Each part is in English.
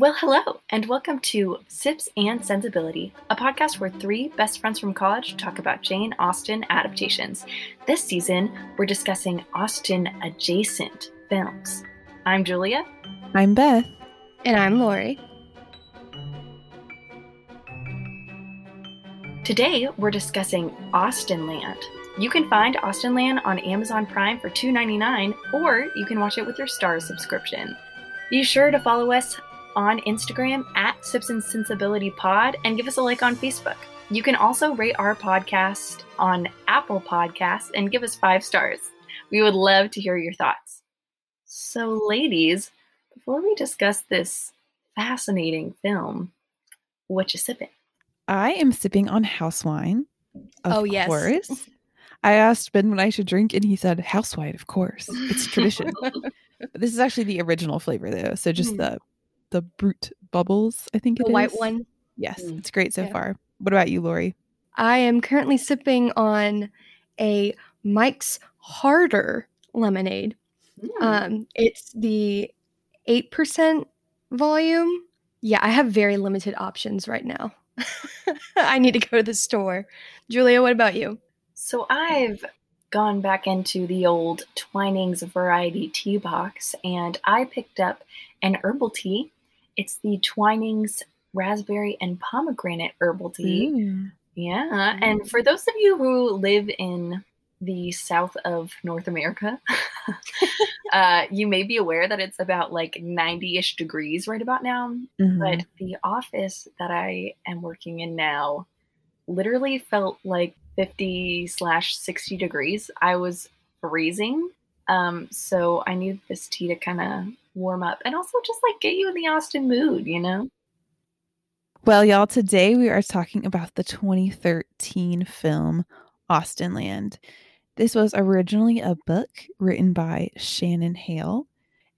Well, hello, and welcome to Sips and Sensibility, a podcast where three best friends from college talk about Jane Austen adaptations. This season, we're discussing Austen adjacent films. I'm Julia. I'm Beth. And I'm Lori. Today, we're discussing Austenland. You can find Austenland on Amazon Prime for $2.99, or you can watch it with your Starz subscription. Be sure to follow us on Instagram at Sips and Sensibility Pod and give us a like on Facebook. You can also rate our podcast on Apple Podcasts and give us five stars. We would love to hear your thoughts. So, ladies, before we discuss this fascinating film, what you sipping? I am sipping on house wine. Of Oh, yes. course. I asked Ben what I should drink, and he said house wine. Of course, it's tradition. But this is actually the original flavor, though. So just Mm. the the brute bubbles. I think the it is. white one. Yes, Mm. it's great so Yeah. far. What about you, Lori? I am currently sipping on a Mike's Harder lemonade. Hmm. Um, it's the 8% volume. Yeah, I have very limited options right now. I need to go to the store. Julia, what about you? So I've gone back into the old Twinings variety tea box and I picked up an herbal tea. It's the Twinings raspberry and pomegranate herbal tea. Ooh. Yeah. And for those of you who live in the south of North America, uh, you may be aware that it's about like 90 ish degrees right about now. Mhm. But the office that I am working in now literally felt like 50 slash 60 degrees. I was freezing. Um, so I need this tea to kind of warm up and also just like get you in the Austen mood, you know? Well, y'all, today we are talking about the 2013 film Austenland. This was originally a book written by Shannon Hale,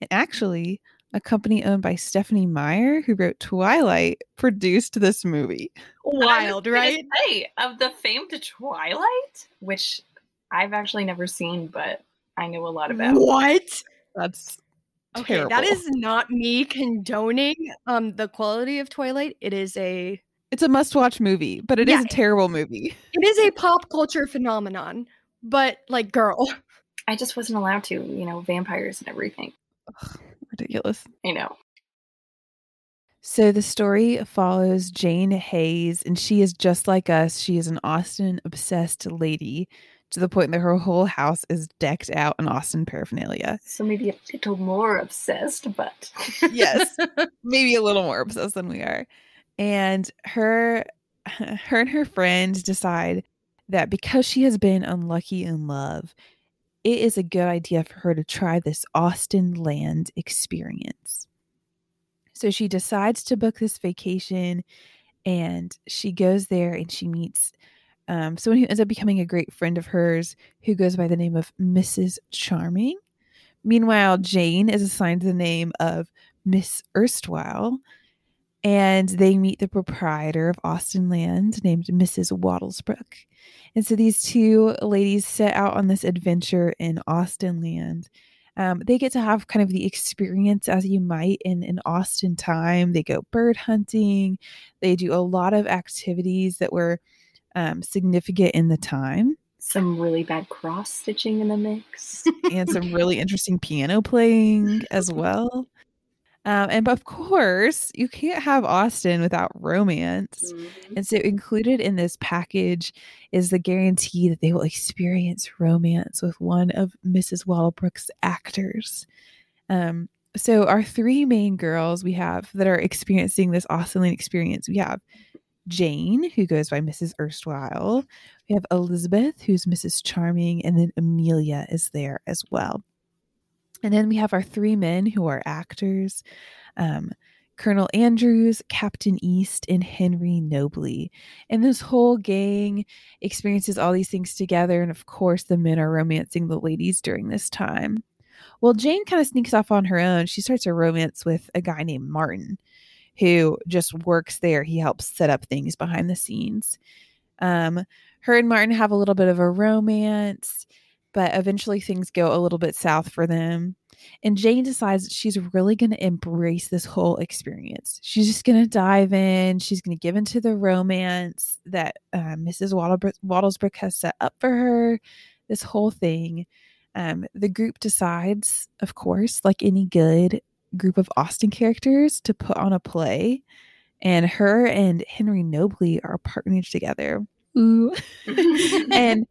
and actually, a company owned by Stephenie Meyer, who wrote Twilight, produced this movie. Wild, right? Say, of the famed Twilight, which I've actually never seen, but I know a lot about. What? That's Okay, terrible. that is not me condoning um the quality of Twilight. It is a It's a must-watch movie, but it is Yeah. a terrible movie. it is a pop culture phenomenon. But like girl, I just wasn't allowed to, you know, vampires and everything. Ridiculous. You know. So the story follows Jane Hayes, and she is just like us. She is an Austen obsessed lady to the point that her whole house is decked out in Austen paraphernalia. So maybe a little more obsessed, but Yes. Maybe a little more obsessed than we are. And her her and her friend decide that because she has been unlucky in love, it is a good idea for her to try this Austenland experience. So she decides to book this vacation and she goes there and she meets um, someone who ends up becoming a great friend of hers who goes by the name of Mrs. Charming. Meanwhile, Jane is assigned the name of Miss Erstwhile, and they meet the proprietor of Austenland named Mrs. Wattlesbrook. And so these two ladies set out on this adventure in Austenland. Um, they get to have kind of the experience as you might in an Austen time. They go bird hunting. They do a lot of activities that were um, significant in the time some really bad cross stitching in the mix. and some really interesting piano playing as well. Um, and of course, you can't have Austen without romance. Mhm. And so, included in this package is the guarantee that they will experience romance with one of Mrs. Wallbrook's actors. Um, so, our three main girls we have that are experiencing this Austen experience we have Jane, who goes by Mrs. Erstwhile. We have Elizabeth, who's Mrs. Charming, and then Amelia is there as well. And then we have our three men who are actors um, Colonel Andrews, Captain East, and Henry Nobley. And this whole gang experiences all these things together. And of course, the men are romancing the ladies during this time. Well, Jane kind of sneaks off on her own. She starts a romance with a guy named Martin, who just works there. He helps set up things behind the scenes. Um, her and Martin have a little bit of a romance, but eventually things go a little bit south for them. And Jane decides that she's really going to embrace this whole experience. She's just going to dive in. She's going to give into the romance that uh, Mrs. Wattlesbrook has set up for her, this whole thing. Um, the group decides, of course, like any good group of Austen characters, to put on a play. And her and Henry Nobley are partnered together. Ooh. and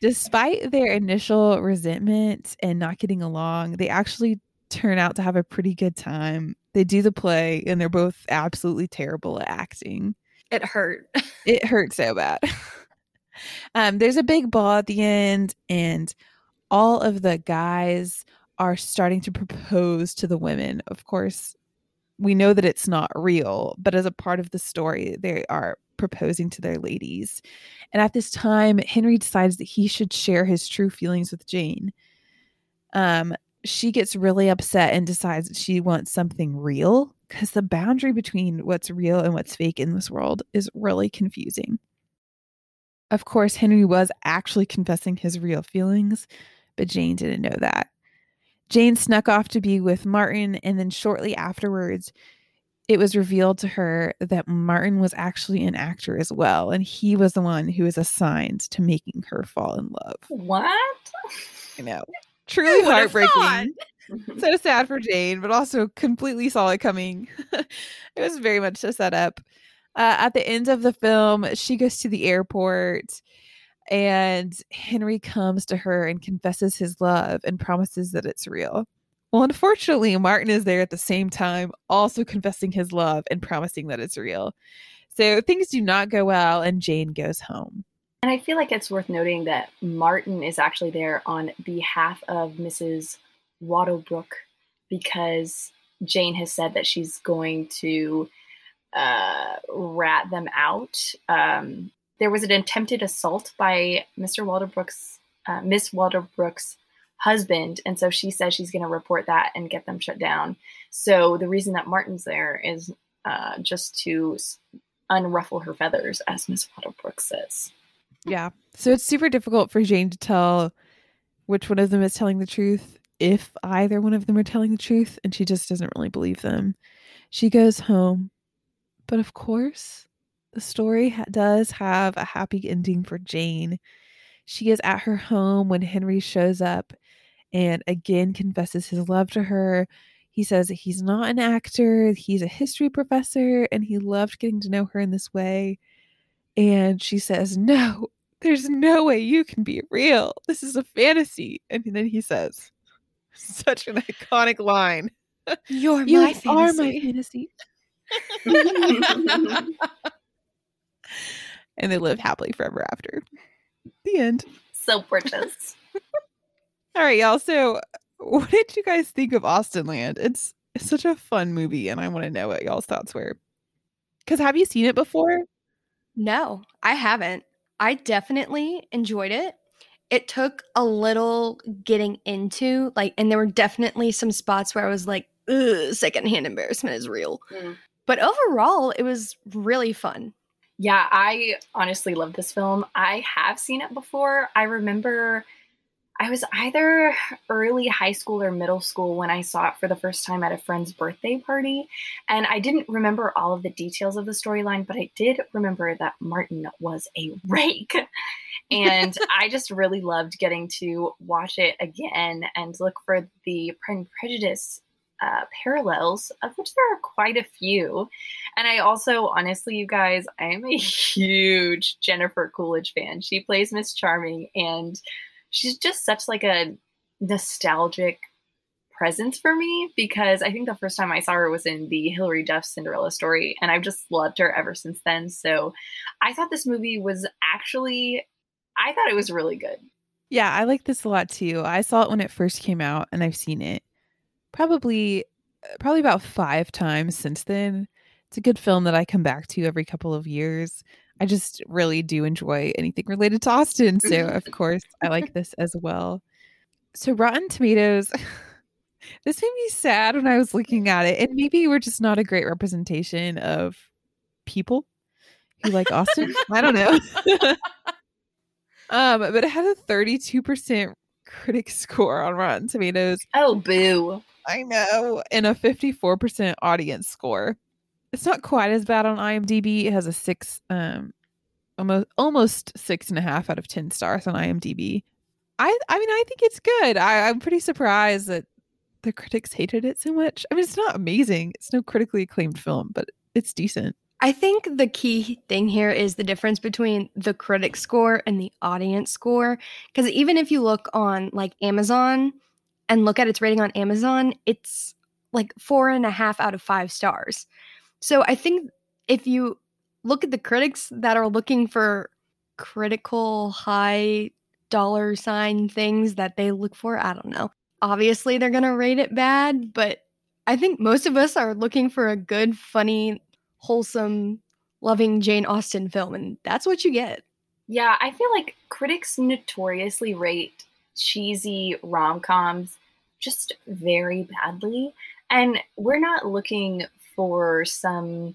despite their initial resentment and not getting along, they actually turn out to have a pretty good time. They do the play and they're both absolutely terrible at acting. It hurt. it hurt so bad. um, there's a big ball at the end, and all of the guys are starting to propose to the women. Of course, we know that it's not real, but as a part of the story, they are proposing to their ladies. And at this time, Henry decides that he should share his true feelings with Jane. Um, she gets really upset and decides that she wants something real because the boundary between what's real and what's fake in this world is really confusing. Of course, Henry was actually confessing his real feelings, but Jane didn't know that. Jane snuck off to be with Martin, and then shortly afterwards, it was revealed to her that Martin was actually an actor as well, and he was the one who was assigned to making her fall in love. What? I know. Truly heartbreaking. so sad for Jane, but also completely saw it coming. it was very much a setup. Uh, at the end of the film, she goes to the airport and Henry comes to her and confesses his love and promises that it's real. Well, unfortunately, Martin is there at the same time, also confessing his love and promising that it's real. So things do not go well, and Jane goes home. And I feel like it's worth noting that Martin is actually there on behalf of Mrs. Wattlebrook because Jane has said that she's going to uh, rat them out. Um, there was an attempted assault by Mr. Walderbrook's, uh, Miss Walderbrook's husband. And so she says she's going to report that and get them shut down. So the reason that Martin's there is uh, just to unruffle her feathers, as Miss Waterbrook says. Yeah. So it's super difficult for Jane to tell which one of them is telling the truth, if either one of them are telling the truth, and she just doesn't really believe them. She goes home. But of course, the story ha- does have a happy ending for Jane. She is at her home when Henry shows up and again confesses his love to her. He says he's not an actor, he's a history professor, and he loved getting to know her in this way. And she says, No, there's no way you can be real. This is a fantasy. And then he says, Such an iconic line. You're you my fantasy. are my fantasy. and they live happily forever after. The end. So gorgeous. All right, y'all. So, what did you guys think of Austenland? It's, it's such a fun movie, and I want to know what y'all's thoughts were. Because have you seen it before? No, I haven't. I definitely enjoyed it. It took a little getting into, like, and there were definitely some spots where I was like, secondhand embarrassment is real. Mm. But overall, it was really fun. Yeah, I honestly love this film. I have seen it before. I remember I was either early high school or middle school when I saw it for the first time at a friend's birthday party. And I didn't remember all of the details of the storyline, but I did remember that Martin was a rake. and I just really loved getting to watch it again and look for the Pride and Prejudice uh, parallels, of which there are quite a few. And I also, honestly, you guys, I am a huge Jennifer Coolidge fan. She plays Miss Charming, and she's just such like a nostalgic presence for me because I think the first time I saw her was in the Hilary Duff Cinderella story, and I've just loved her ever since then. So I thought this movie was actually, I thought it was really good. Yeah, I like this a lot too. I saw it when it first came out, and I've seen it probably probably about five times since then. It's a good film that I come back to every couple of years. I just really do enjoy anything related to Austen. So, of course, I like this as well. So, Rotten Tomatoes, this made me sad when I was looking at it. And maybe we're just not a great representation of people who like Austen. I don't know. um, but it had a 32% critic score on Rotten Tomatoes. Oh, boo. I know. And a 54% audience score. It's not quite as bad on IMDb. It has a six, um, almost almost six and a half out of ten stars on IMDb. I I mean I think it's good. I, I'm pretty surprised that the critics hated it so much. I mean it's not amazing. It's no critically acclaimed film, but it's decent. I think the key thing here is the difference between the critic score and the audience score. Because even if you look on like Amazon and look at its rating on Amazon, it's like four and a half out of five stars. So I think if you look at the critics that are looking for critical high dollar sign things that they look for, I don't know. Obviously, they're going to rate it bad, but I think most of us are looking for a good, funny, wholesome, loving Jane Austen film, and that's what you get. Yeah, I feel like critics notoriously rate cheesy rom coms just very badly. And we're not looking for some,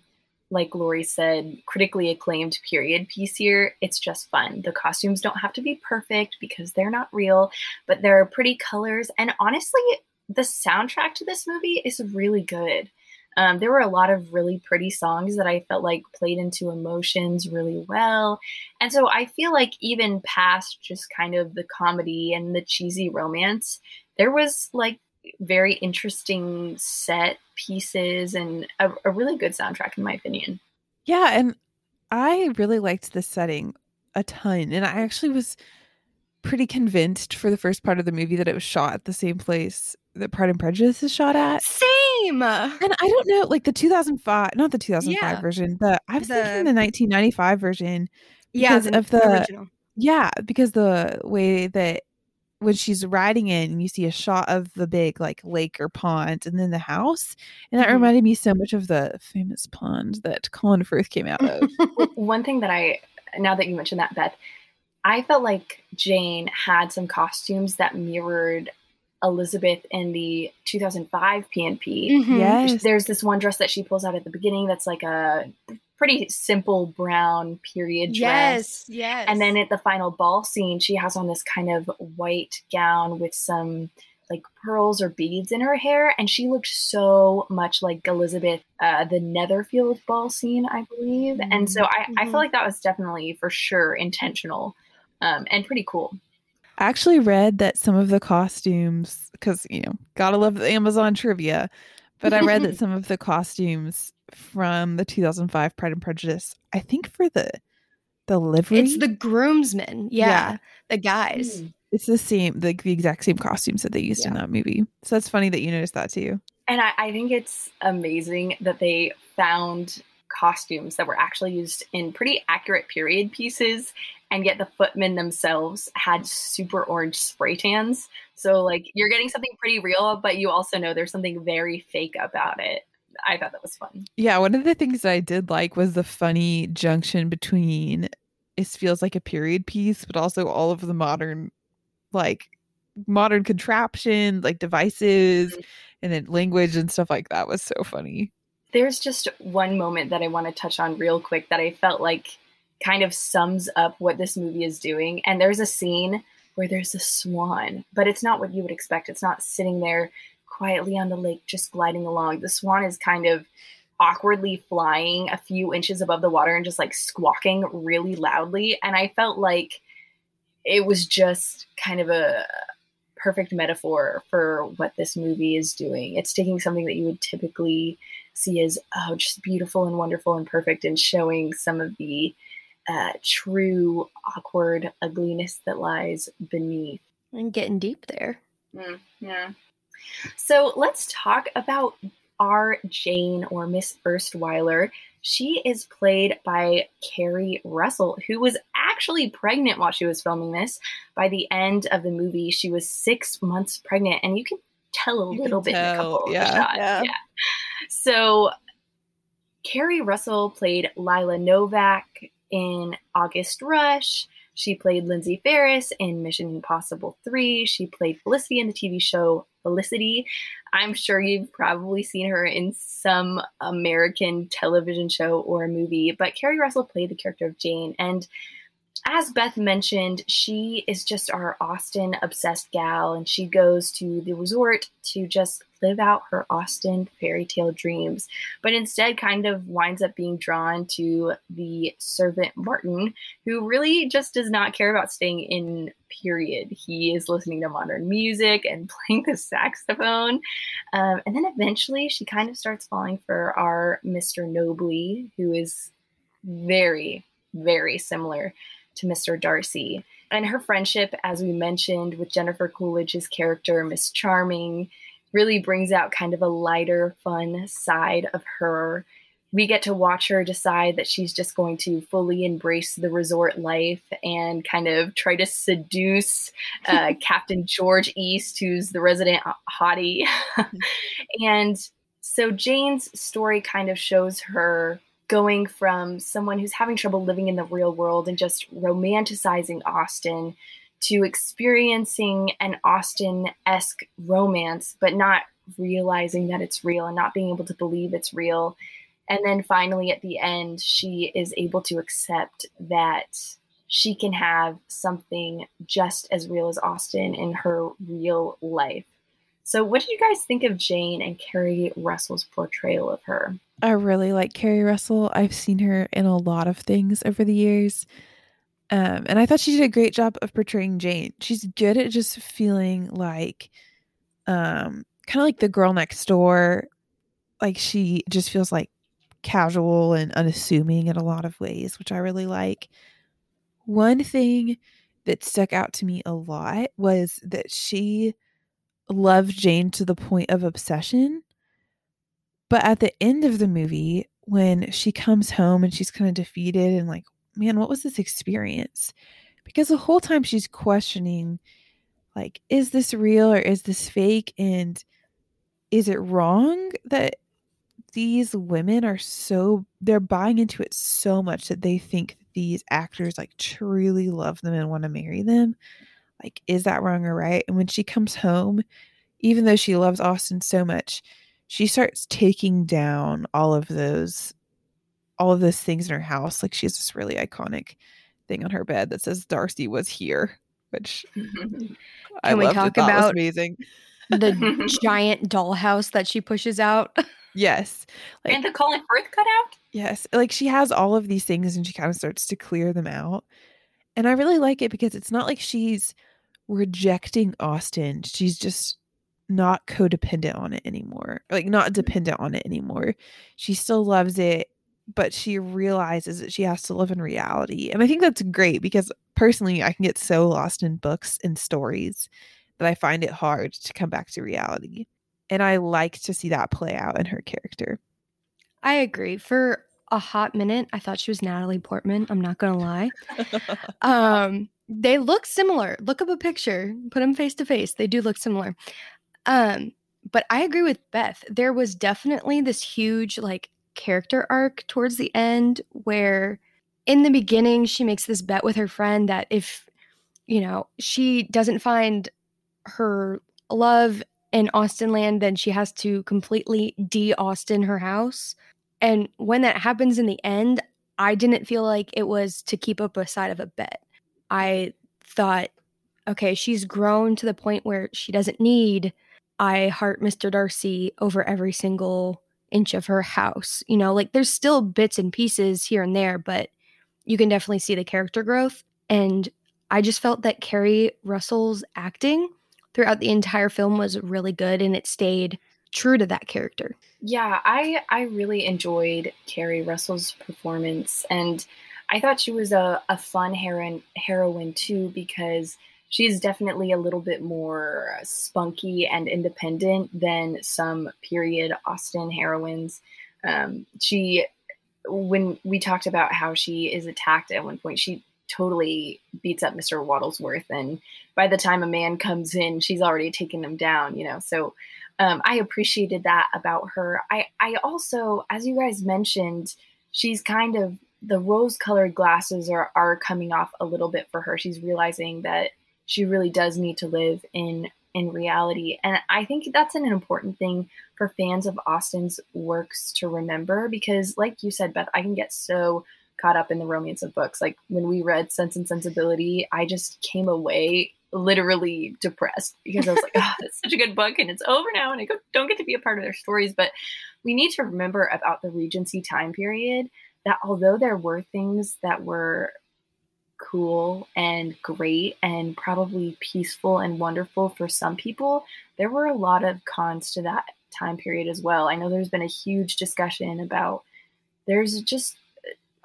like Lori said, critically acclaimed period piece here. It's just fun. The costumes don't have to be perfect because they're not real, but there are pretty colors. And honestly, the soundtrack to this movie is really good. Um, there were a lot of really pretty songs that I felt like played into emotions really well. And so I feel like even past just kind of the comedy and the cheesy romance, there was like very interesting set pieces and a, a really good soundtrack, in my opinion. Yeah. And I really liked the setting a ton. And I actually was pretty convinced for the first part of the movie that it was shot at the same place that Pride and Prejudice is shot at. Same. And I don't know, like the 2005, not the 2005 Yeah. version, the I was The- thinking the 1995 version Yeah, because the of the original. yeah, because the way that when she's riding in, you see a shot of the big like lake or pond and then the house. And that Mhm. reminded me so much of the famous pond that Colin Firth came out of. One thing that I, now that you mentioned that, Beth, I felt like Jane had some costumes that mirrored Elizabeth in the 2005 PNP. Mhm. yes. There's this one dress that she pulls out at the beginning that's like a pretty simple brown period dress. Yes, yes. And then at the final ball scene, she has on this kind of white gown with some like pearls or beads in her hair, and she looked so much like Elizabeth, uh, the Netherfield ball scene, I believe. And so I, I feel like that was definitely for sure intentional um, and pretty cool. I actually read that some of the costumes, because you know, gotta love the Amazon trivia, but I read that some of the costumes from the 2005 Pride and Prejudice, I think for the the livery, it's the groomsmen. Yeah, Yeah. the guys. Mm. it's the same, like the exact same costumes that they used in that movie. So that's funny that you noticed that too. And I, I think it's amazing that they found costumes that were actually used in pretty accurate period pieces, and yet the footmen themselves had super orange spray tans. So, like, you're getting something pretty real, but you also know there's something very fake about it. I thought that was fun. Yeah, one of the things that I did like was the funny junction between it feels like a period piece, but also all of the modern, like modern contraptions, like devices, Mhm. and then language and stuff like that was so funny. There's just one moment that I want to touch on real quick that I felt like kind of sums up what this movie is doing. And there's a scene where there's a swan, but it's not what you would expect. It's not sitting there quietly on the lake just gliding along. The swan is kind of awkwardly flying a few inches above the water and just like squawking really loudly. And I felt like it was just kind of a perfect metaphor for what this movie is doing. It's taking something that you would typically see as oh just beautiful and wonderful and perfect and showing some of the uh, true awkward ugliness that lies beneath. And getting deep there. Mm, yeah. So let's talk about our jane or miss erstweiler. She is played by Keri Russell who was actually pregnant while she was filming this. By the end of the movie she was six months pregnant and you can tell a little bit in a couple yeah, of shots. yeah. yeah so Keri Russell played Lila Novak in August Rush. She played Lindsey Farris in Mission Impossible 3. She played Felicity in the TV show Felicity. I'm sure you've probably seen her in some American television show or movie, but Keri Russell played the character of Jane, and as Beth mentioned, she is just our Austen obsessed gal, and she goes to the resort to just live out her Austen fairy tale dreams, but instead kind of winds up being drawn to the servant Martin, who really just does not care about staying in, period. He is listening to modern music and playing the saxophone. Um, and then eventually she kind of starts falling for our Mr. Nobley, who is very, very similar to Mr. Darcy. And her friendship, as we mentioned, with Jennifer Coolidge's character, Miss Charming, really brings out kind of a lighter, fun side of her. We get to watch her decide that she's just going to fully embrace the resort life and kind of try to seduce uh, Captain George East, who's the resident hottie. and so Jane's story kind of shows her going from someone who's having trouble living in the real world and just romanticizing Austen to experiencing an Austen esque romance, but not realizing that it's real and not being able to believe it's real. And then finally, at the end, she is able to accept that she can have something just as real as Austen in her real life. So, what did you guys think of Jane and Keri Russell's portrayal of her? I really like Keri Russell. I've seen her in a lot of things over the years. Um, and I thought she did a great job of portraying Jane. She's good at just feeling like um kind of like the girl next door. Like she just feels like casual and unassuming in a lot of ways, which I really like. One thing that stuck out to me a lot was that she loved Jane to the point of obsession. But at the end of the movie, when she comes home and she's kind of defeated and like, man, what was this experience? Because the whole time she's questioning, like, is this real or is this fake? And is it wrong that these women are so, they're buying into it so much that they think these actors like truly love them and want to marry them? Like, is that wrong or right? And when she comes home, even though she loves Austen so much, she starts taking down all of those all of those things in her house. Like she has this really iconic thing on her bed that says Darcy was here, which I Can we loved talk it. That was about- amazing. The giant dollhouse that she pushes out. Yes. Like and the Colin Firth cutout? Yes. Like she has all of these things and she kind of starts to clear them out. And I really like it because it's not like she's rejecting Austen. She's just not codependent on it anymore. Like not mm-hmm. dependent on it anymore. She still loves it, but she realizes that she has to live in reality. And I think that's great because personally I can get so lost in books and stories that I find it hard to come back to reality. And I like to see that play out in her character. I agree. For a hot minute, I thought she was Natalie Portman. I'm not gonna lie. Um, they look similar. Look up a picture, put them face to face. They do look similar. Um, but I agree with Beth. There was definitely this huge like character arc towards the end where in the beginning she makes this bet with her friend that if you know she doesn't find her love in Austenland, then she has to completely de Austen her house. And when that happens in the end, I didn't feel like it was to keep up a side of a bet. I thought, okay, she's grown to the point where she doesn't need I heart Mr. Darcy over every single inch of her house. You know, like there's still bits and pieces here and there, but you can definitely see the character growth. And I just felt that Keri Russell's acting throughout the entire film was really good and it stayed true to that character. Yeah, I I really enjoyed Keri Russell's performance, and I thought she was a, a fun heroine heroine too because she's definitely a little bit more spunky and independent than some period Austen heroines. Um, she when we talked about how she is attacked at one point, she totally beats up Mr. Waddlesworth, and by the time a man comes in, she's already taken him down. You know, so um, I appreciated that about her. I I also, as you guys mentioned, she's kind of the rose-colored glasses are are coming off a little bit for her. She's realizing that she really does need to live in in reality, and I think that's an important thing for fans of Austen's works to remember because, like you said, Beth, I can get so caught up in the romance of books. Like when we read Sense and Sensibility, I just came away literally depressed because I was like, ah, oh, it's such a good book and it's over now and I don't get to be a part of their stories. But we need to remember about the Regency time period that although there were things that were cool and great and probably peaceful and wonderful for some people, there were a lot of cons to that time period as well. I know there's been a huge discussion about there's just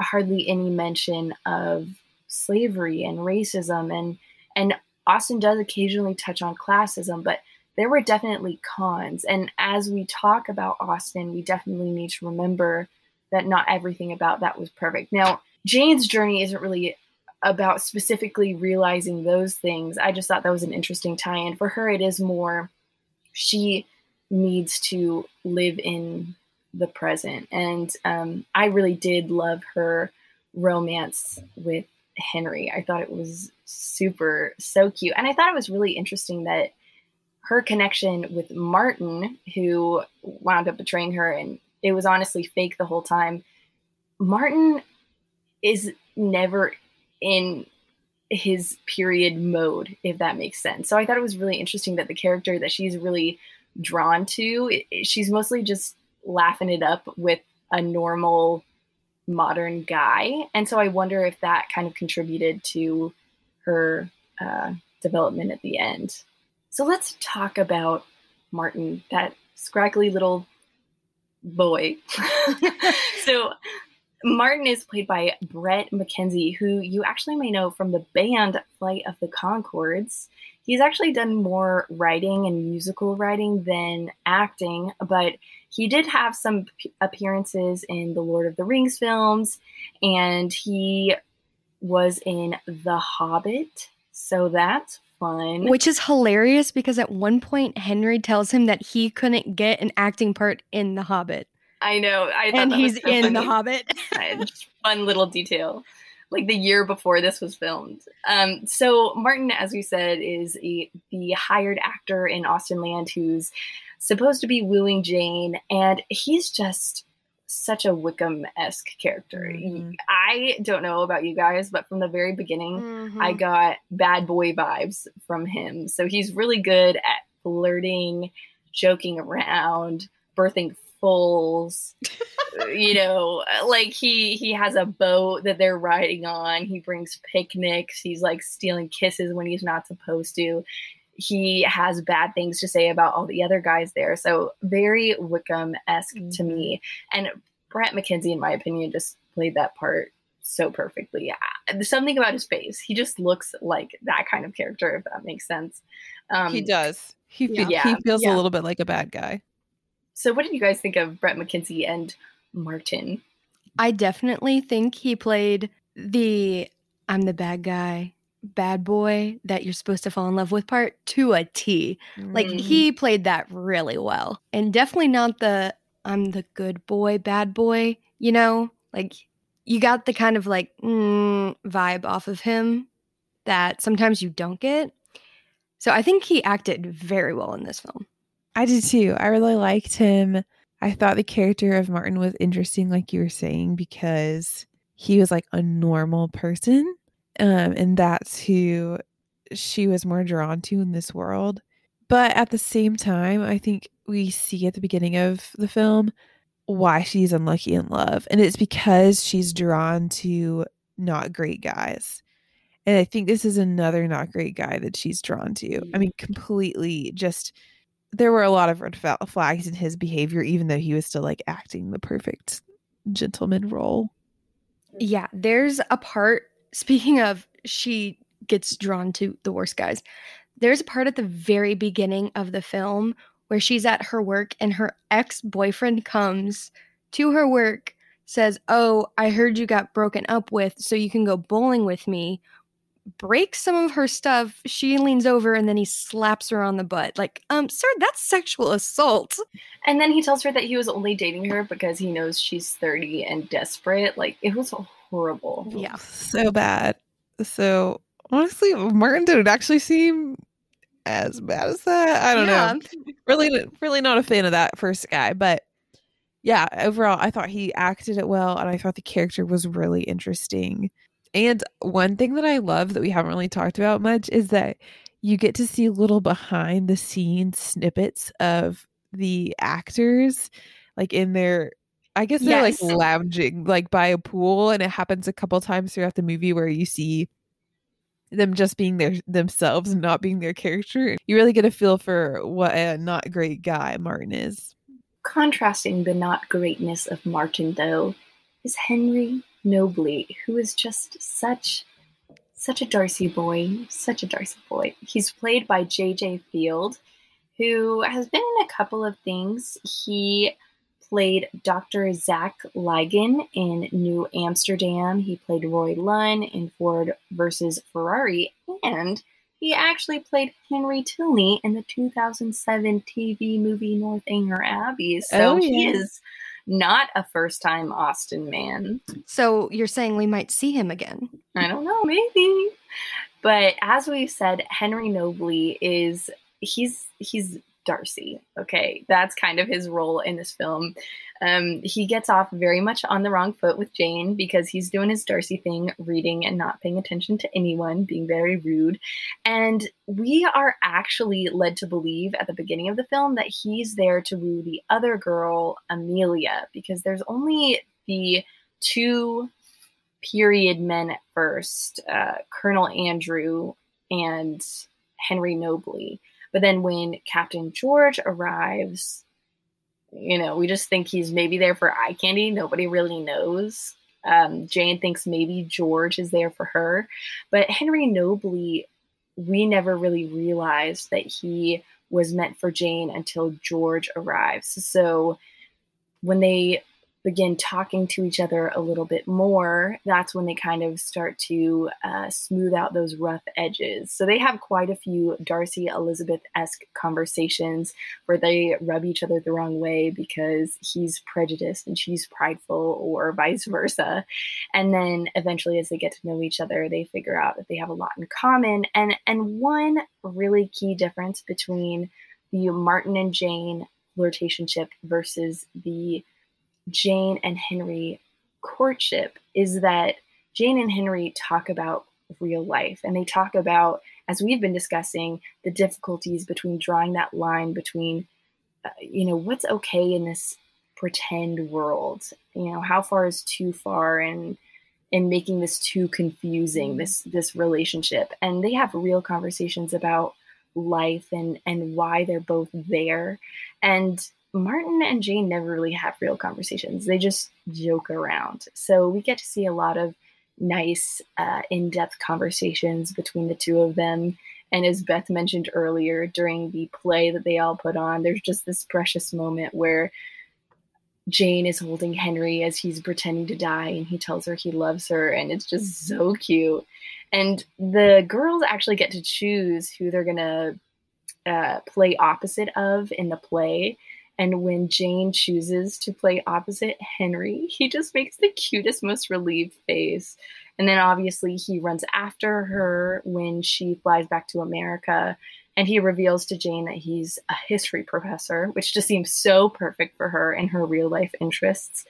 hardly any mention of slavery and racism and and Austen does occasionally touch on classism, but there were definitely cons. And as we talk about Austen, we definitely need to remember that not everything about that was perfect. Now, Jane's journey isn't really about specifically realizing those things. I just thought that was an interesting tie in. For her, it is more she needs to live in the present. And um, I really did love her romance with Henry. I thought it was super, so cute. And I thought it was really interesting that her connection with Martin, who wound up betraying her, and it was honestly fake the whole time. Martin is never in his period mode, if that makes sense. So I thought it was really interesting that the character that she's really drawn to, it, she's mostly just laughing it up with a normal modern guy. And so I wonder if that kind of contributed to her uh, development at the end. So let's talk about Martin, that scraggly little boy. so Martin is played by Bret McKenzie, who you actually may know from the band Flight of the Conchords. He's actually done more writing and musical writing than acting, but he did have some appearances in the Lord of the Rings films, and he was in The Hobbit. So that's fun. Which is hilarious because at one point Henry tells him that he couldn't get an acting part in The Hobbit. I know. I and he's so in funny. The Hobbit. fun little detail. Like the year before this was filmed. Um, so Martin, as we said, is a, the hired actor in Austenland who's supposed to be wooing Jane, and he's just such a Wickham esque character. Mm-hmm. I don't know about you guys, but from the very beginning, mm-hmm. I got bad boy vibes from him. So he's really good at flirting, joking around, birthing foals. you know, like he he has a boat that they're riding on. He brings picnics. He's like stealing kisses when he's not supposed to. He has bad things to say about all the other guys there. So very Wickham esque mm-hmm. to me. And Bret McKenzie, in my opinion, just played that part so perfectly. Yeah. Something about his face. He just looks like that kind of character, if that makes sense. Um, he does. He, yeah. he feels yeah. a little bit like a bad guy. So, what did you guys think of Bret McKenzie and Martin? I definitely think he played the I'm the bad guy, bad boy that you're supposed to fall in love with part to a T. Mm. Like he played that really well. And definitely not the I'm the good boy, bad boy, you know? Like you got the kind of like mm, vibe off of him that sometimes you don't get. So I think he acted very well in this film. I did too. I really liked him. I thought the character of Martin was interesting, like you were saying, because he was like a normal person. Um, and that's who she was more drawn to in this world. But at the same time, I think we see at the beginning of the film why she's unlucky in love. And it's because she's drawn to not great guys. And I think this is another not great guy that she's drawn to. I mean, completely just there were a lot of red flags in his behavior, even though he was still like acting the perfect gentleman role. Yeah, there's a part, speaking of, she gets drawn to the worst guys. There's a part at the very beginning of the film where she's at her work and her ex boyfriend comes to her work, says, Oh, I heard you got broken up with, so you can go bowling with me breaks some of her stuff. She leans over and then he slaps her on the butt. Like, um, sir, that's sexual assault. And then he tells her that he was only dating her because he knows she's 30 and desperate. Like, it was horrible. Yeah. So bad. So honestly, Martin didn't actually seem as bad as that. I don't yeah. know. Really, really not a fan of that first guy, but yeah, overall, I thought he acted it well, and I thought the character was really interesting. And one thing that I love that we haven't really talked about much is that you get to see little behind the scenes snippets of the actors, like in their I guess they're Yes. like lounging like by a pool, and it happens a couple times throughout the movie where you see them just being their themselves and not being their character. You really get a feel for what a not great guy Martin is. Contrasting the not greatness of Martin, though, is Henry Nobley, who is just such such a Darcy boy, such a Darcy boy. He's played by J.J. Feild, who has been in a couple of things. He played Dr. Zach Ligon in New Amsterdam. He played Roy Lunn in Ford versus Ferrari, and he actually played Henry Tilney in the 2007 TV movie Northanger Abbey. So Oh, he is not a first time Austen man. So you're saying we might see him again? I don't know, maybe. But as we've said, Henry Nobley is he's he's Darcy. Okay, that's kind of his role in this film. Um, he gets off very much on the wrong foot with Jane because he's doing his Darcy thing, reading and not paying attention to anyone, being very rude. And we are actually led to believe at the beginning of the film that he's there to woo the other girl, Amelia, because there's only the two period men at first uh, Colonel Andrew and Henry Nobley. But then when Captain George arrives, you know, we just think he's maybe there for eye candy. Nobody really knows. Um, Jane thinks maybe George is there for her. But Henry Nobley, we never really realized that he was meant for Jane until George arrives. So when they begin talking to each other a little bit more, that's when they kind of start to uh, smooth out those rough edges. So they have quite a few Darcy Elizabeth esque conversations where they rub each other the wrong way because he's prejudiced and she's prideful, or vice versa. And then eventually, as they get to know each other, they figure out that they have a lot in common. And and one really key difference between the Martin and Jane flirtationship versus the Jane and Henry courtship is that Jane and Henry talk about real life and they talk about, as we've been discussing, the difficulties between drawing that line between, uh, you know, what's okay in this pretend world, you know, how far is too far and and making this too confusing this this relationship? And they have real conversations about life and and why they're both there. And Martin and Jane never really have real conversations. They just joke around. So we get to see a lot of nice, uh, in depth conversations between the two of them. And as Beth mentioned earlier, during the play that they all put on, there's just this precious moment where Jane is holding Henry as he's pretending to die and he tells her he loves her. And it's just so cute. And the girls actually get to choose who they're going to uh, play opposite of in the play. And when Jane chooses to play opposite Henry, he just makes the cutest, most relieved face. And then obviously he runs after her when she flies back to America. And he reveals to Jane that he's a history professor, which just seems so perfect for her and her real life interests.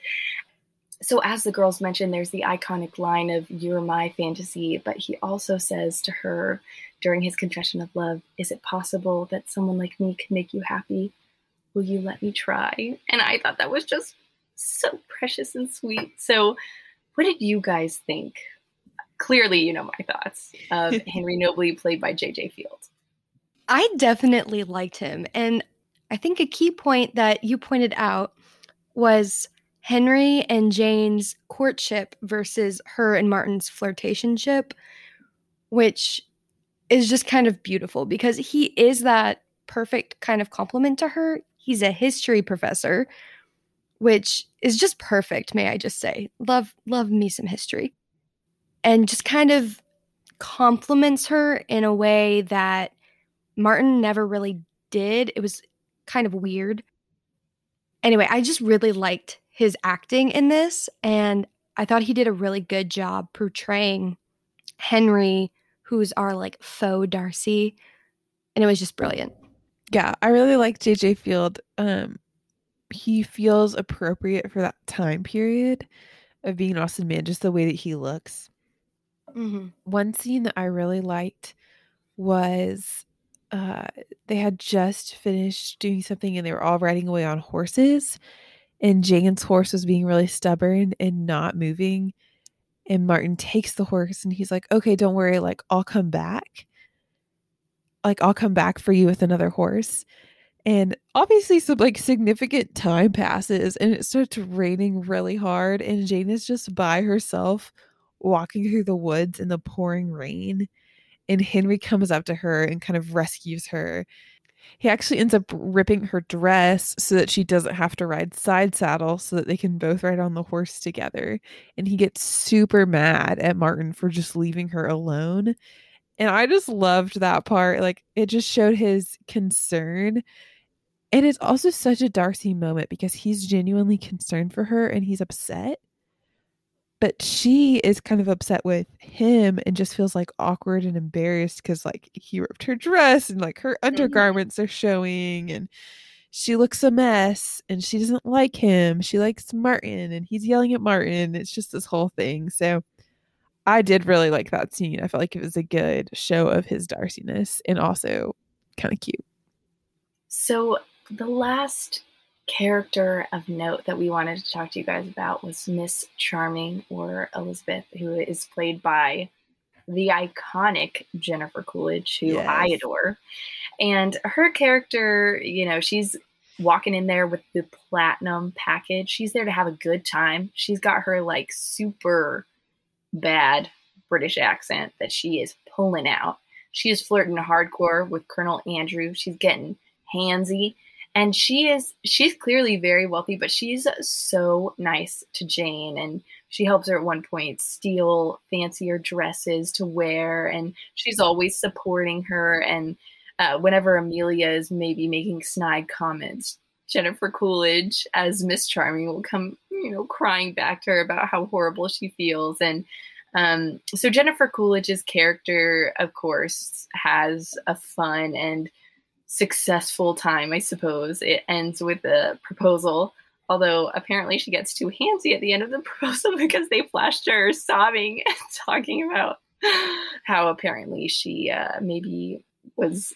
So, as the girls mentioned, there's the iconic line of, You're my fantasy. But he also says to her during his confession of love, Is it possible that someone like me can make you happy? Will you let me try? And I thought that was just so precious and sweet. So, what did you guys think? Clearly, you know my thoughts of Henry Nobley, played by J.J. Feild. I definitely liked him. And I think a key point that you pointed out was Henry and Jane's courtship versus her and Martin's flirtationship, which is just kind of beautiful because he is that perfect kind of compliment to her. He's a history professor, which is just perfect, may I just say. Love love me some history. And just kind of compliments her in a way that Martin never really did. It was kind of weird. Anyway, I just really liked his acting in this, and I thought he did a really good job portraying Henry, who's our like faux Darcy, and it was just brilliant. Yeah, I really like JJ Feild. Um he feels appropriate for that time period of being an Austen man, just the way that he looks. Mm-hmm. One scene that I really liked was uh, they had just finished doing something and they were all riding away on horses. And Jane's horse was being really stubborn and not moving. And Martin takes the horse and he's like, okay, don't worry. Like, I'll come back. Like, I'll come back for you with another horse. And obviously, some like significant time passes and it starts raining really hard. And Jane is just by herself walking through the woods in the pouring rain. And Henry comes up to her and kind of rescues her. He actually ends up ripping her dress so that she doesn't have to ride side saddle so that they can both ride on the horse together. And he gets super mad at Martin for just leaving her alone. And I just loved that part. Like it just showed his concern. And it's also such a Darcy moment because he's genuinely concerned for her and he's upset but she is kind of upset with him and just feels like awkward and embarrassed because like he ripped her dress and like her undergarments mm-hmm. are showing and she looks a mess and she doesn't like him she likes martin and he's yelling at martin it's just this whole thing so i did really like that scene i felt like it was a good show of his darcyness and also kind of cute so the last character of note that we wanted to talk to you guys about was Miss Charming or Elizabeth, who is played by the iconic Jennifer Coolidge, who yes. I adore. And her character, you know, she's walking in there with the platinum package. She's there to have a good time. She's got her like super bad British accent that she is pulling out. She is flirting hardcore with Colonel Andrew. She's getting handsy and she is she's clearly very wealthy but she's so nice to jane and she helps her at one point steal fancier dresses to wear and she's always supporting her and uh, whenever amelia is maybe making snide comments jennifer coolidge as miss charming will come you know crying back to her about how horrible she feels and um, so jennifer coolidge's character of course has a fun and successful time, I suppose. It ends with a proposal, although apparently she gets too handsy at the end of the proposal because they flashed her sobbing and talking about how apparently she uh, maybe was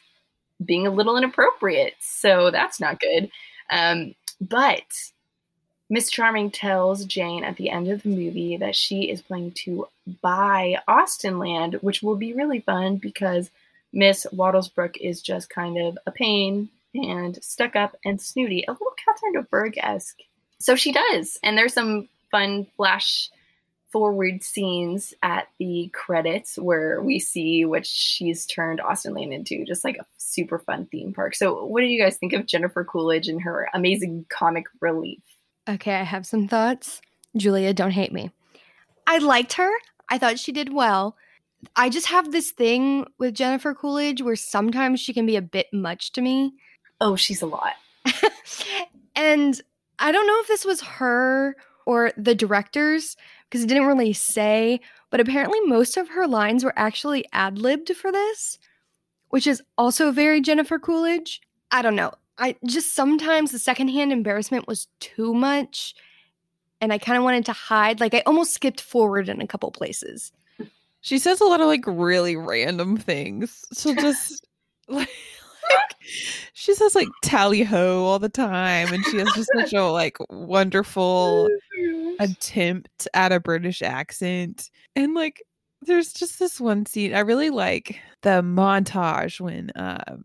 being a little inappropriate. So that's not good. Um, but Miss Charming tells Jane at the end of the movie that she is planning to buy Austenland, which will be really fun because Miss Wattlesbrook is just kind of a pain and stuck up and snooty, a little Catherine de Bourgh esque. So she does. And there's some fun flash forward scenes at the credits where we see what she's turned Austenland into, just like a super fun theme park. So, what do you guys think of Jennifer Coolidge and her amazing comic relief? Okay, I have some thoughts. Julia, don't hate me. I liked her. I thought she did well. I just have this thing with Jennifer Coolidge where sometimes she can be a bit much to me. Oh, she's a lot. and I don't know if this was her or the directors because it didn't really say, but apparently most of her lines were actually ad libbed for this, which is also very Jennifer Coolidge. I don't know. I just sometimes the secondhand embarrassment was too much and I kind of wanted to hide. Like I almost skipped forward in a couple places. She says a lot of like really random things. She'll just like she says like tally ho all the time and she has just such a like wonderful attempt at a British accent. And like there's just this one scene I really like the montage when um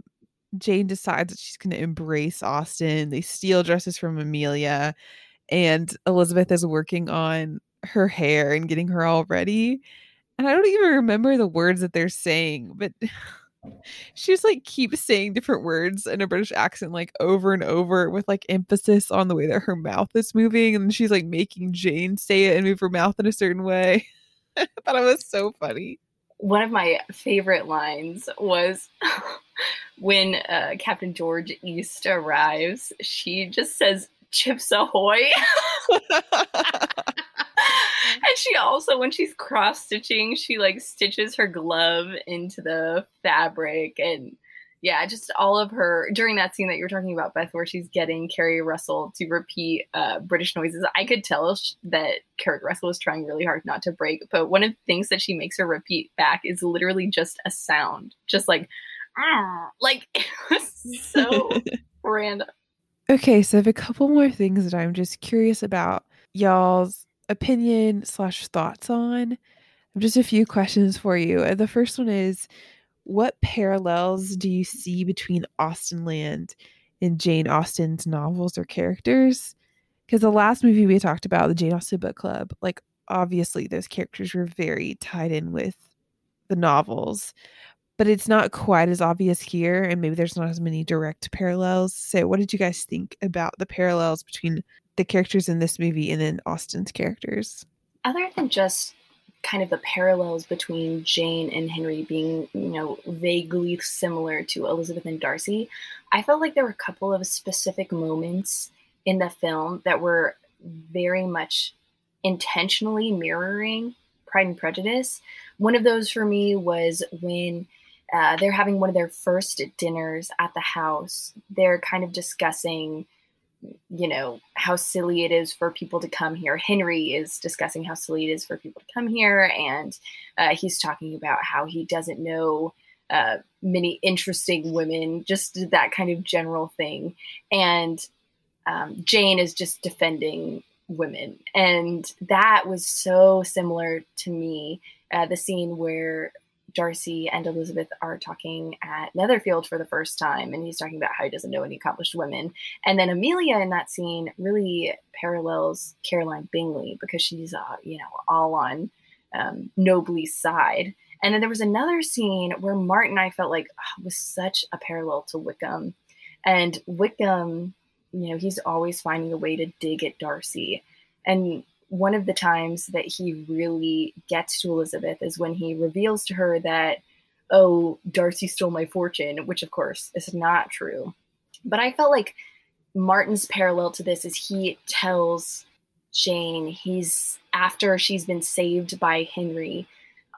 Jane decides that she's going to embrace Austen They steal dresses from Amelia, and Elizabeth is working on her hair and getting her all ready and I don't even remember the words that they're saying, but she just like keeps saying different words in a British accent like over and over with like emphasis on the way that her mouth is moving and she's like making Jane say it and move her mouth in a certain way. I thought it was so funny. One of my favorite lines was when uh, Captain George East arrives, she just says, Chips ahoy. and she also, when she's cross stitching, she like stitches her glove into the fabric and yeah, just all of her during that scene that you're talking about, Beth, where she's getting Keri Russell to repeat uh, British noises. I could tell sh- that Keri Russell was trying really hard not to break, but one of the things that she makes her repeat back is literally just a sound, just like, like it was so random. Okay, so I have a couple more things that I'm just curious about y'all's opinion slash thoughts on. Just a few questions for you. Uh, the first one is what parallels do you see between Austenland and Jane Austen's novels or characters? Because the last movie we talked about, the Jane Austen book club, like obviously those characters were very tied in with the novels, but it's not quite as obvious here, and maybe there's not as many direct parallels. So, what did you guys think about the parallels between the characters in this movie and then Austen's characters? Other than just kind of the parallels between Jane and Henry being, you know, vaguely similar to Elizabeth and Darcy, I felt like there were a couple of specific moments in the film that were very much intentionally mirroring Pride and Prejudice. One of those for me was when uh, they're having one of their first dinners at the house. They're kind of discussing you know how silly it is for people to come here. Henry is discussing how silly it is for people to come here and uh, he's talking about how he doesn't know uh, many interesting women just that kind of general thing. And um, jane is just defending women. And that was so similar to me uh, the scene where Darcy and Elizabeth are talking at Netherfield for the first time, and he's talking about how he doesn't know any accomplished women. And then Amelia in that scene really parallels Caroline Bingley because she's, uh, you know, all on um, Nobley's side. And then there was another scene where Martin, I felt like oh, was such a parallel to Wickham. And Wickham, you know, he's always finding a way to dig at Darcy. And one of the times that he really gets to Elizabeth is when he reveals to her that, oh, Darcy stole my fortune, which of course is not true. But I felt like Martin's parallel to this is he tells Jane, he's after she's been saved by Henry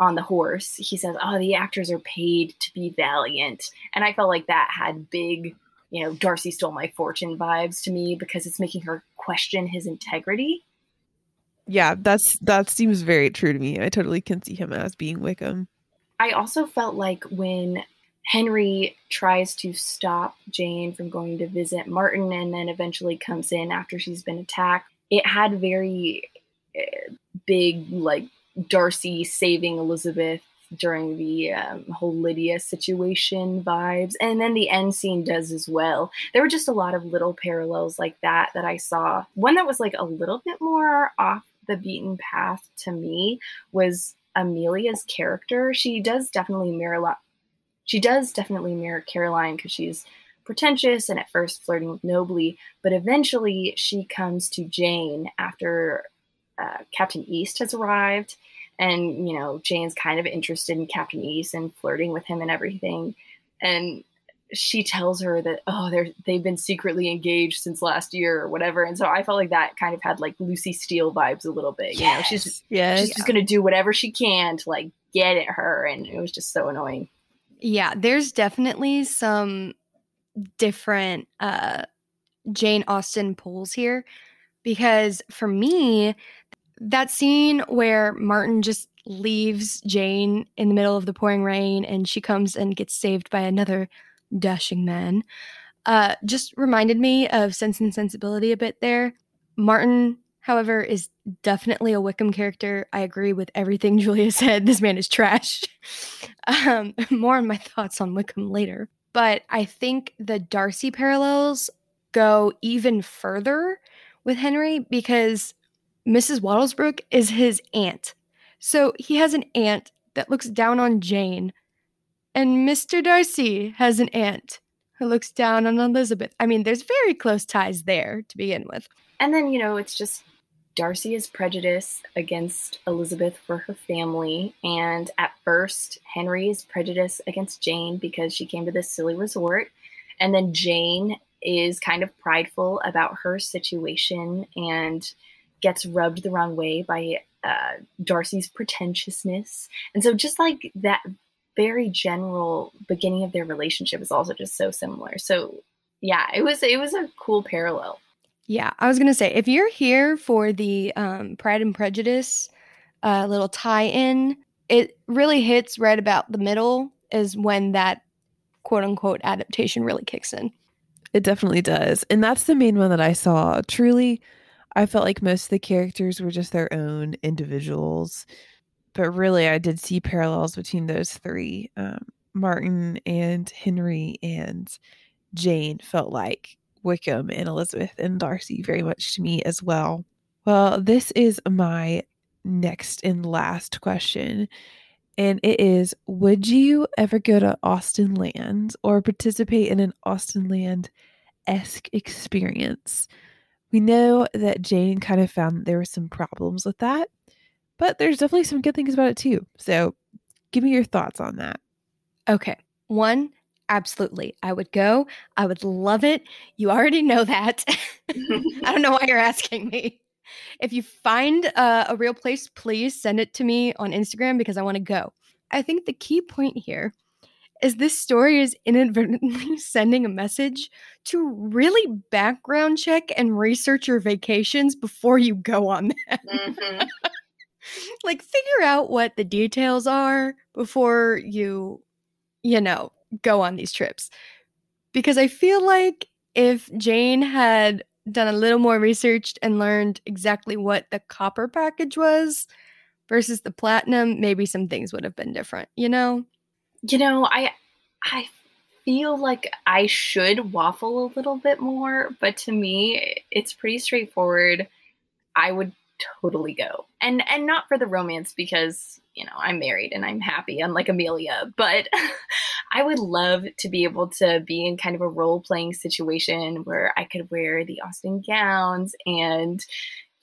on the horse, he says, Oh, the actors are paid to be valiant. And I felt like that had big, you know, Darcy stole my fortune vibes to me because it's making her question his integrity yeah, that's that seems very true to me. I totally can see him as being Wickham. I also felt like when Henry tries to stop Jane from going to visit Martin and then eventually comes in after she's been attacked, it had very uh, big, like, Darcy saving Elizabeth during the um, whole Lydia situation vibes. And then the end scene does as well. There were just a lot of little parallels like that that I saw. One that was like a little bit more off the beaten path to me was Amelia's character. She does definitely mirror she does definitely mirror Caroline because she's pretentious and at first flirting with Nobley, but eventually she comes to Jane after uh, Captain East has arrived, and you know Jane's kind of interested in Captain East and flirting with him and everything, and she tells her that oh they're they've been secretly engaged since last year or whatever and so i felt like that kind of had like lucy steele vibes a little bit you yes. know she's yeah she's yeah. just gonna do whatever she can to like get at her and it was just so annoying yeah there's definitely some different uh jane austen pulls here because for me that scene where martin just leaves jane in the middle of the pouring rain and she comes and gets saved by another dashing man, uh, just reminded me of Sense and Sensibility a bit there. Martin, however, is definitely a Wickham character. I agree with everything Julia said. This man is trash. um, more on my thoughts on Wickham later. But I think the Darcy parallels go even further with Henry because Mrs. Wattlesbrook is his aunt. So he has an aunt that looks down on Jane and Mr. Darcy has an aunt who looks down on Elizabeth. I mean, there's very close ties there to begin with. And then, you know, it's just Darcy is prejudiced against Elizabeth for her family. And at first, Henry is prejudiced against Jane because she came to this silly resort. And then Jane is kind of prideful about her situation and gets rubbed the wrong way by uh, Darcy's pretentiousness. And so, just like that very general beginning of their relationship is also just so similar. So yeah, it was it was a cool parallel. Yeah, I was gonna say if you're here for the um, Pride and Prejudice uh, little tie-in, it really hits right about the middle is when that quote unquote adaptation really kicks in. It definitely does, and that's the main one that I saw. Truly, I felt like most of the characters were just their own individuals, but really, I did see parallels between those three. Um, Martin and Henry and Jane felt like Wickham and Elizabeth and Darcy very much to me as well. Well, this is my next and last question. And it is Would you ever go to Austin Austenland or participate in an Austenland esque experience? We know that Jane kind of found that there were some problems with that, but there's definitely some good things about it too. So give me your thoughts on that. Okay. One, absolutely. I would go. I would love it. You already know that. I don't know why you're asking me. If you find uh, a real place, please send it to me on Instagram because I want to go. I think the key point here is this story is inadvertently sending a message to really background check and research your vacations before you go on them. Mm-hmm. like figure out what the details are before you you know go on these trips. Because i feel like if jane had done a little more research and learned exactly what the copper package was versus the platinum maybe some things would have been different you know? You know i i feel like i should waffle a little bit more but to me it's pretty straightforward. I would totally go. And and not for the romance because, you know, I'm married and I'm happy unlike Amelia, but I would love to be able to be in kind of a role-playing situation where I could wear the Austen gowns and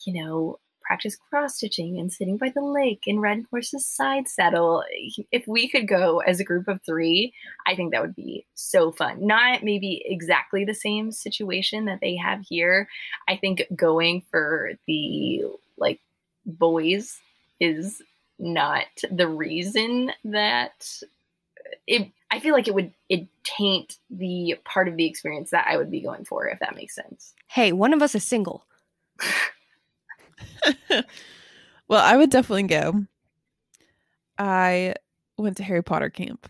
you know, practice cross stitching and sitting by the lake and red horse's side saddle. If we could go as a group of three, I think that would be so fun. Not maybe exactly the same situation that they have here. I think going for the like boys is not the reason that it I feel like it would it taint the part of the experience that I would be going for if that makes sense. Hey, one of us is single. well, I would definitely go. I went to Harry Potter camp.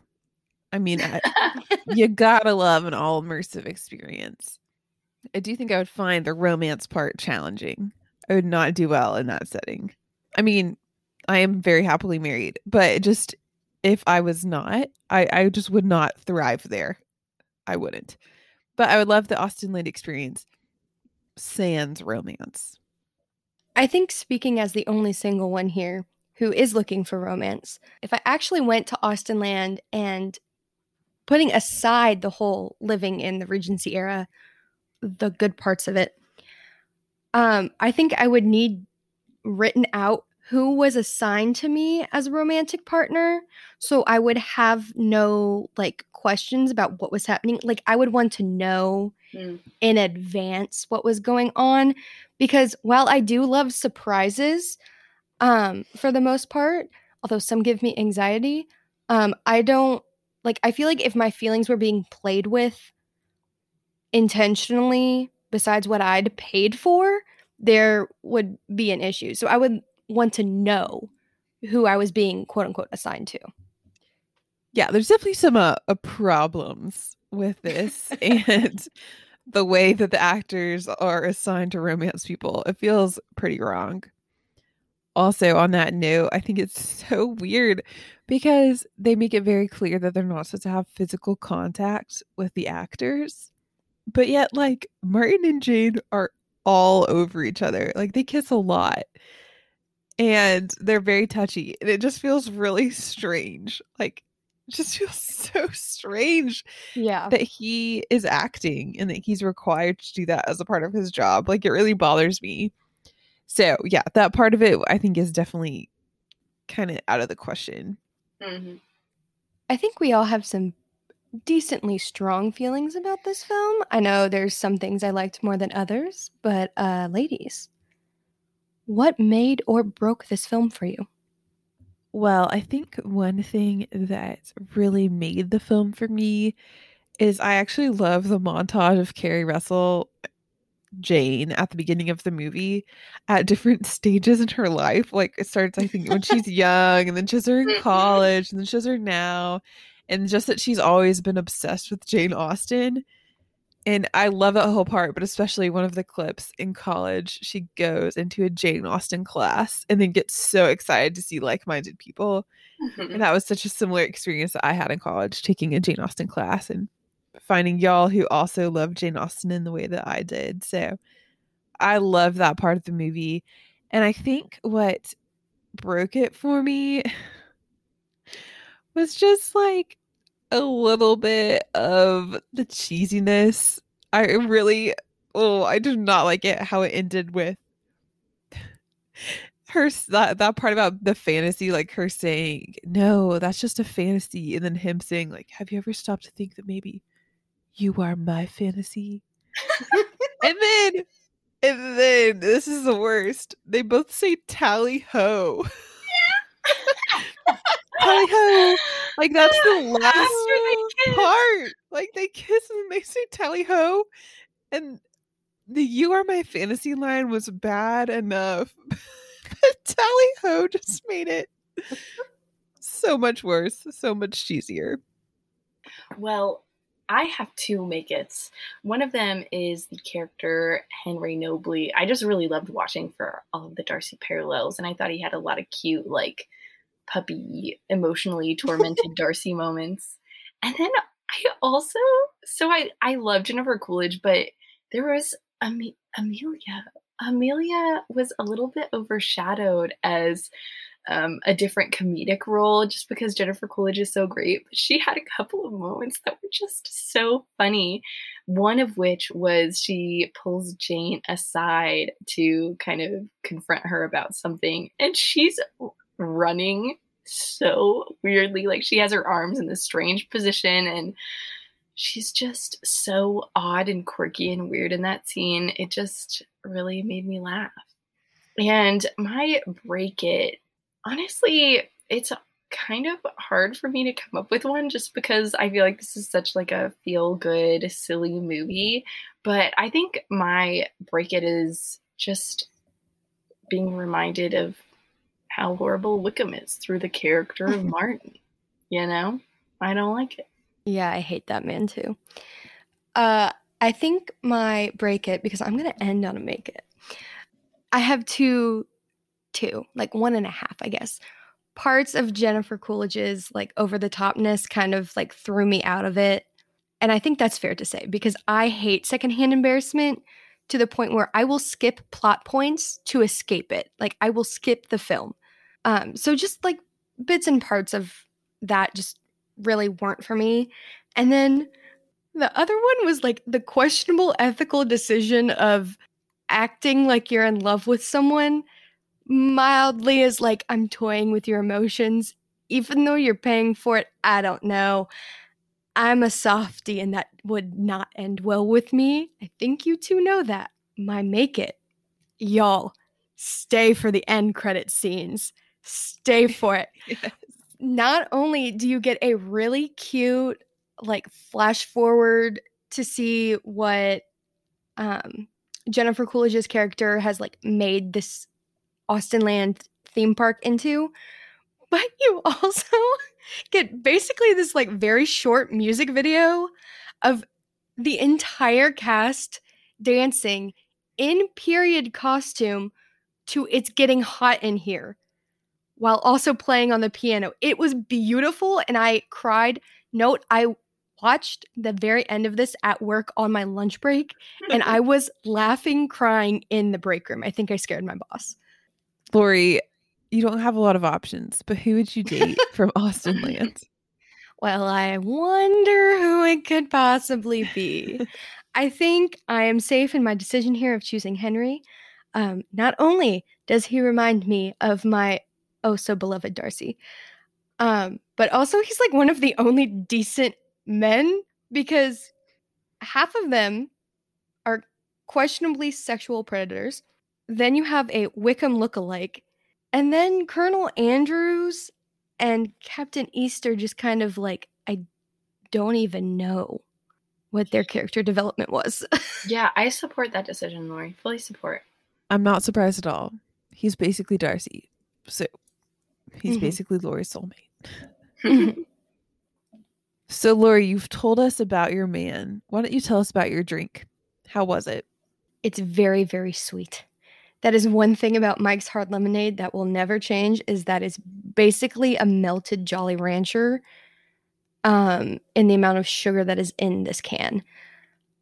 I mean, I, you gotta love an all immersive experience. I do think I would find the romance part challenging. I would not do well in that setting. I mean, I am very happily married, but just if I was not, I, I just would not thrive there. I wouldn't. But I would love the Austenland experience sans romance. I think speaking as the only single one here who is looking for romance, if I actually went to Austenland and putting aside the whole living in the Regency era, the good parts of it, um, I think I would need written out who was assigned to me as a romantic partner. So i would have no like questions about what was happening. Like i would want to know mm. in advance what was going on because while i do love surprises um for the most part although some give me anxiety um i don't like i feel like if my feelings were being played with intentionally besides what i'd paid for there would be an issue. So I would want to know who I was being quote unquote assigned to. Yeah, there's definitely some uh, uh problems with this and the way that the actors are assigned to romance people. It feels pretty wrong. Also, on that note, I think it's so weird because they make it very clear that they're not supposed to have physical contact with the actors. But yet, like, Martin and Jane are all over each other. Like they kiss a lot. And they're very touchy. And it just feels really strange. Like just feels so strange yeah that he is acting and that he's required to do that as a part of his job like it really bothers me so yeah that part of it i think is definitely kind of out of the question mm-hmm. i think we all have some decently strong feelings about this film. I know there's some things I liked more than others, but uh ladies, what made or broke this film for you? Well, I think one thing that really made the film for me is I actually love the montage of Keri Russell Jane at the beginning of the movie at different stages in her life. Like it starts, I think, when she's young, and then she's her in Mhm. college, and then she's her now, and just that she's always been obsessed with Jane Austen. And I love that whole part, but especially one of the clips in college, she goes into a Jane Austen class and then gets so excited to see like-minded people. Mhm. And that was such a similar experience that I had in college, taking a Jane Austen class and finding y'all who also love Jane Austen in the way that I did. So I love that part of the movie. And I think what broke it for me was just like a little bit of the cheesiness. I really, oh, I did not like it how it ended with her that, that part about the fantasy like her saying no that's just a fantasy and then him saying like have you ever stopped to think that maybe you are my fantasy? And then and then this is the worst. They both say tally ho. Tally ho like that's the last After they kiss. part like they kiss and they say tally ho and the you are my fantasy line was bad enough but tally ho just made it so much worse so much cheesier Well, I have two make its. One of them is the character Henry Nobley. I just really loved watching for all of the Darcy parallels, and I thought he had a lot of cute, like puppy, emotionally tormented Darcy moments. And then I also, so I I love Jennifer Coolidge, but there was Am- Amelia. Amelia was a little bit overshadowed as um, a different comedic role just because Jennifer Coolidge is so great. But she had a couple of moments that were just so funny. One of which was she pulls Jane aside to kind of confront her about something, and she's running so weirdly. Like she has her arms in this strange position and she's just so odd and quirky and weird in that scene. It just really made me laugh. And my break it, honestly, it's kind of hard for me to come up with one just because I feel like this is such like a feel good silly movie, but I think my break it is just being reminded of how horrible Wickham is through the character of Martin. You know? I don't like it. Yeah, I hate that man too. Uh, I think my break it because I'm gonna end on a make it. I have two, two, like one and a half, I guess. Parts of Jennifer Coolidge's like over the topness kind of like threw me out of it. And I think that's fair to say because I hate secondhand embarrassment to the point where I will skip plot points to escape it. Like I will skip the film. Um, so just like bits and parts of that just really weren't for me. And then the other one was like the questionable ethical decision of acting like you're in love with someone mildly as like I'm toying with your emotions, even though you're paying for it. I don't know. I'm a softie and that would not end well with me. I think you two know that. My make it. Y'all, stay for the end credit scenes. Stay for it. Not only do you get a really cute like flash forward to see what um Jennifer Coolidge's character has like made this Austenland theme park into, but you also get basically this like very short music video of the entire cast dancing in period costume to It's Getting Hot in Here while also playing on the piano. It was beautiful and I cried. Note, I watched the very end of this at work on my lunch break and I was laughing, crying in the break room. I think I scared my boss. lori you don't have a lot of options but who would you date from Austenland Well, I wonder who it could possibly be. I think I am safe in my decision here of choosing Henry. Um, not only does he remind me of my oh so beloved Darcy, um, but also he's like one of the only decent men because half of them are questionably sexual predators. Then you have a Wickham lookalike, and then Colonel Andrews and Captain Easter just kind of like I don't even know what their character development was. Yeah, I support that decision, Lori. Fully support. I'm not surprised at all. He's basically Darcy. So he's Mhm. basically Lori's soulmate. So, Lori, you've told us about your man. Why don't you tell us about your drink? How was it? it's very very sweet. That is one thing about Mike's Hard Lemonade that will never change is that it's basically a melted Jolly Rancher um in the amount of sugar that is in this can.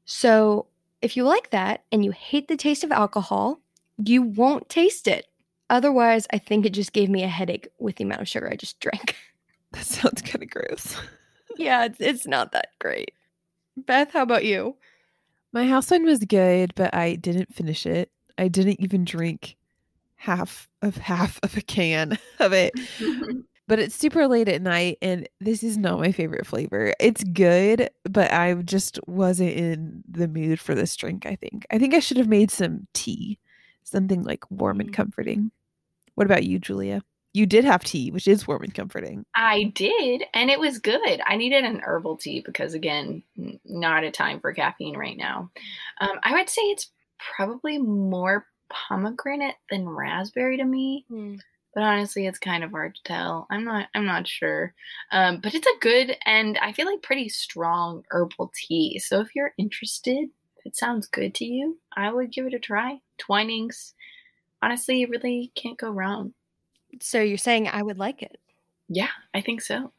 So, if you like that and you hate the taste of alcohol, you won't taste it. Otherwise, I think it just gave me a headache with the amount of sugar I just drank. That sounds kind of gross. yeah, it's, it's not that great. Beth, how about you? My house wine was good, but I didn't finish it. I didn't even drink half of half of a can of it. But it's super late at night, and this is not my favorite flavor. It's good, but I just wasn't in the mood for this drink. I think. I think I should have made some tea, something like warm and Mm. comforting. What about you, Julia? You did have tea, which is warm and comforting. I did, and it was good. I needed an herbal tea because, again, not a time for caffeine right now. Um, I would say it's probably more pomegranate than raspberry to me, but honestly, it's kind of hard to tell. I'm not. I'm not sure. Um, but it's a good and I feel like pretty strong herbal tea. So if you're interested, if it sounds good to you, I would give it a try. Twinings, honestly, you really can't go wrong. So you're saying I would like it? Yeah, I think so.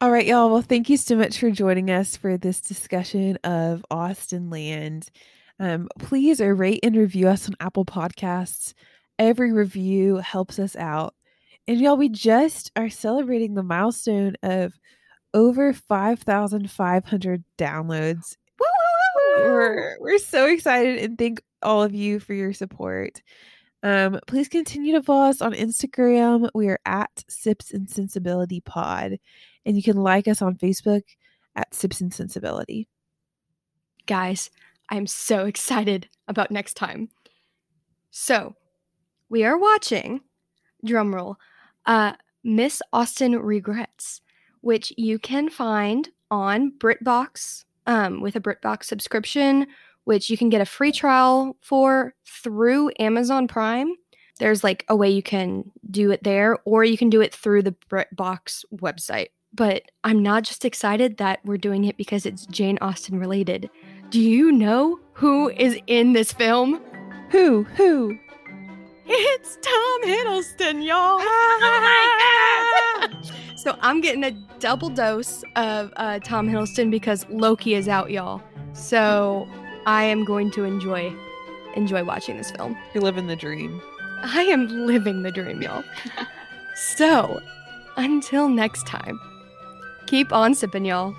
All right, y'all. Well, thank you so much for joining us for this discussion of Austenland. Um, please rate and review us on Apple Podcasts. Every review helps us out. And y'all, we just are celebrating the milestone of over 5,500 downloads. We're, we're so excited and thank all of you for your support. Um, please continue to follow us on Instagram. We are at Sips and Sensibility Pod, and you can like us on Facebook at Sips and Sensibility. Guys, I'm so excited about next time. So, we are watching, drumroll, uh, Miss Austen Regrets, which you can find on BritBox um, with a BritBox subscription, which you can get a free trial for through Amazon Prime. There's like a way you can do it there, or you can do it through the BritBox website. But I'm not just excited that we're doing it because it's Jane Austen related. Do you know who is in this film? Who? Who? It's Tom Hiddleston, y'all. Oh my God. so I'm getting a double dose of uh, Tom Hiddleston because Loki is out, y'all. So I am going to enjoy enjoy watching this film. You're living the dream. I am living the dream, y'all. so until next time, keep on sipping, y'all.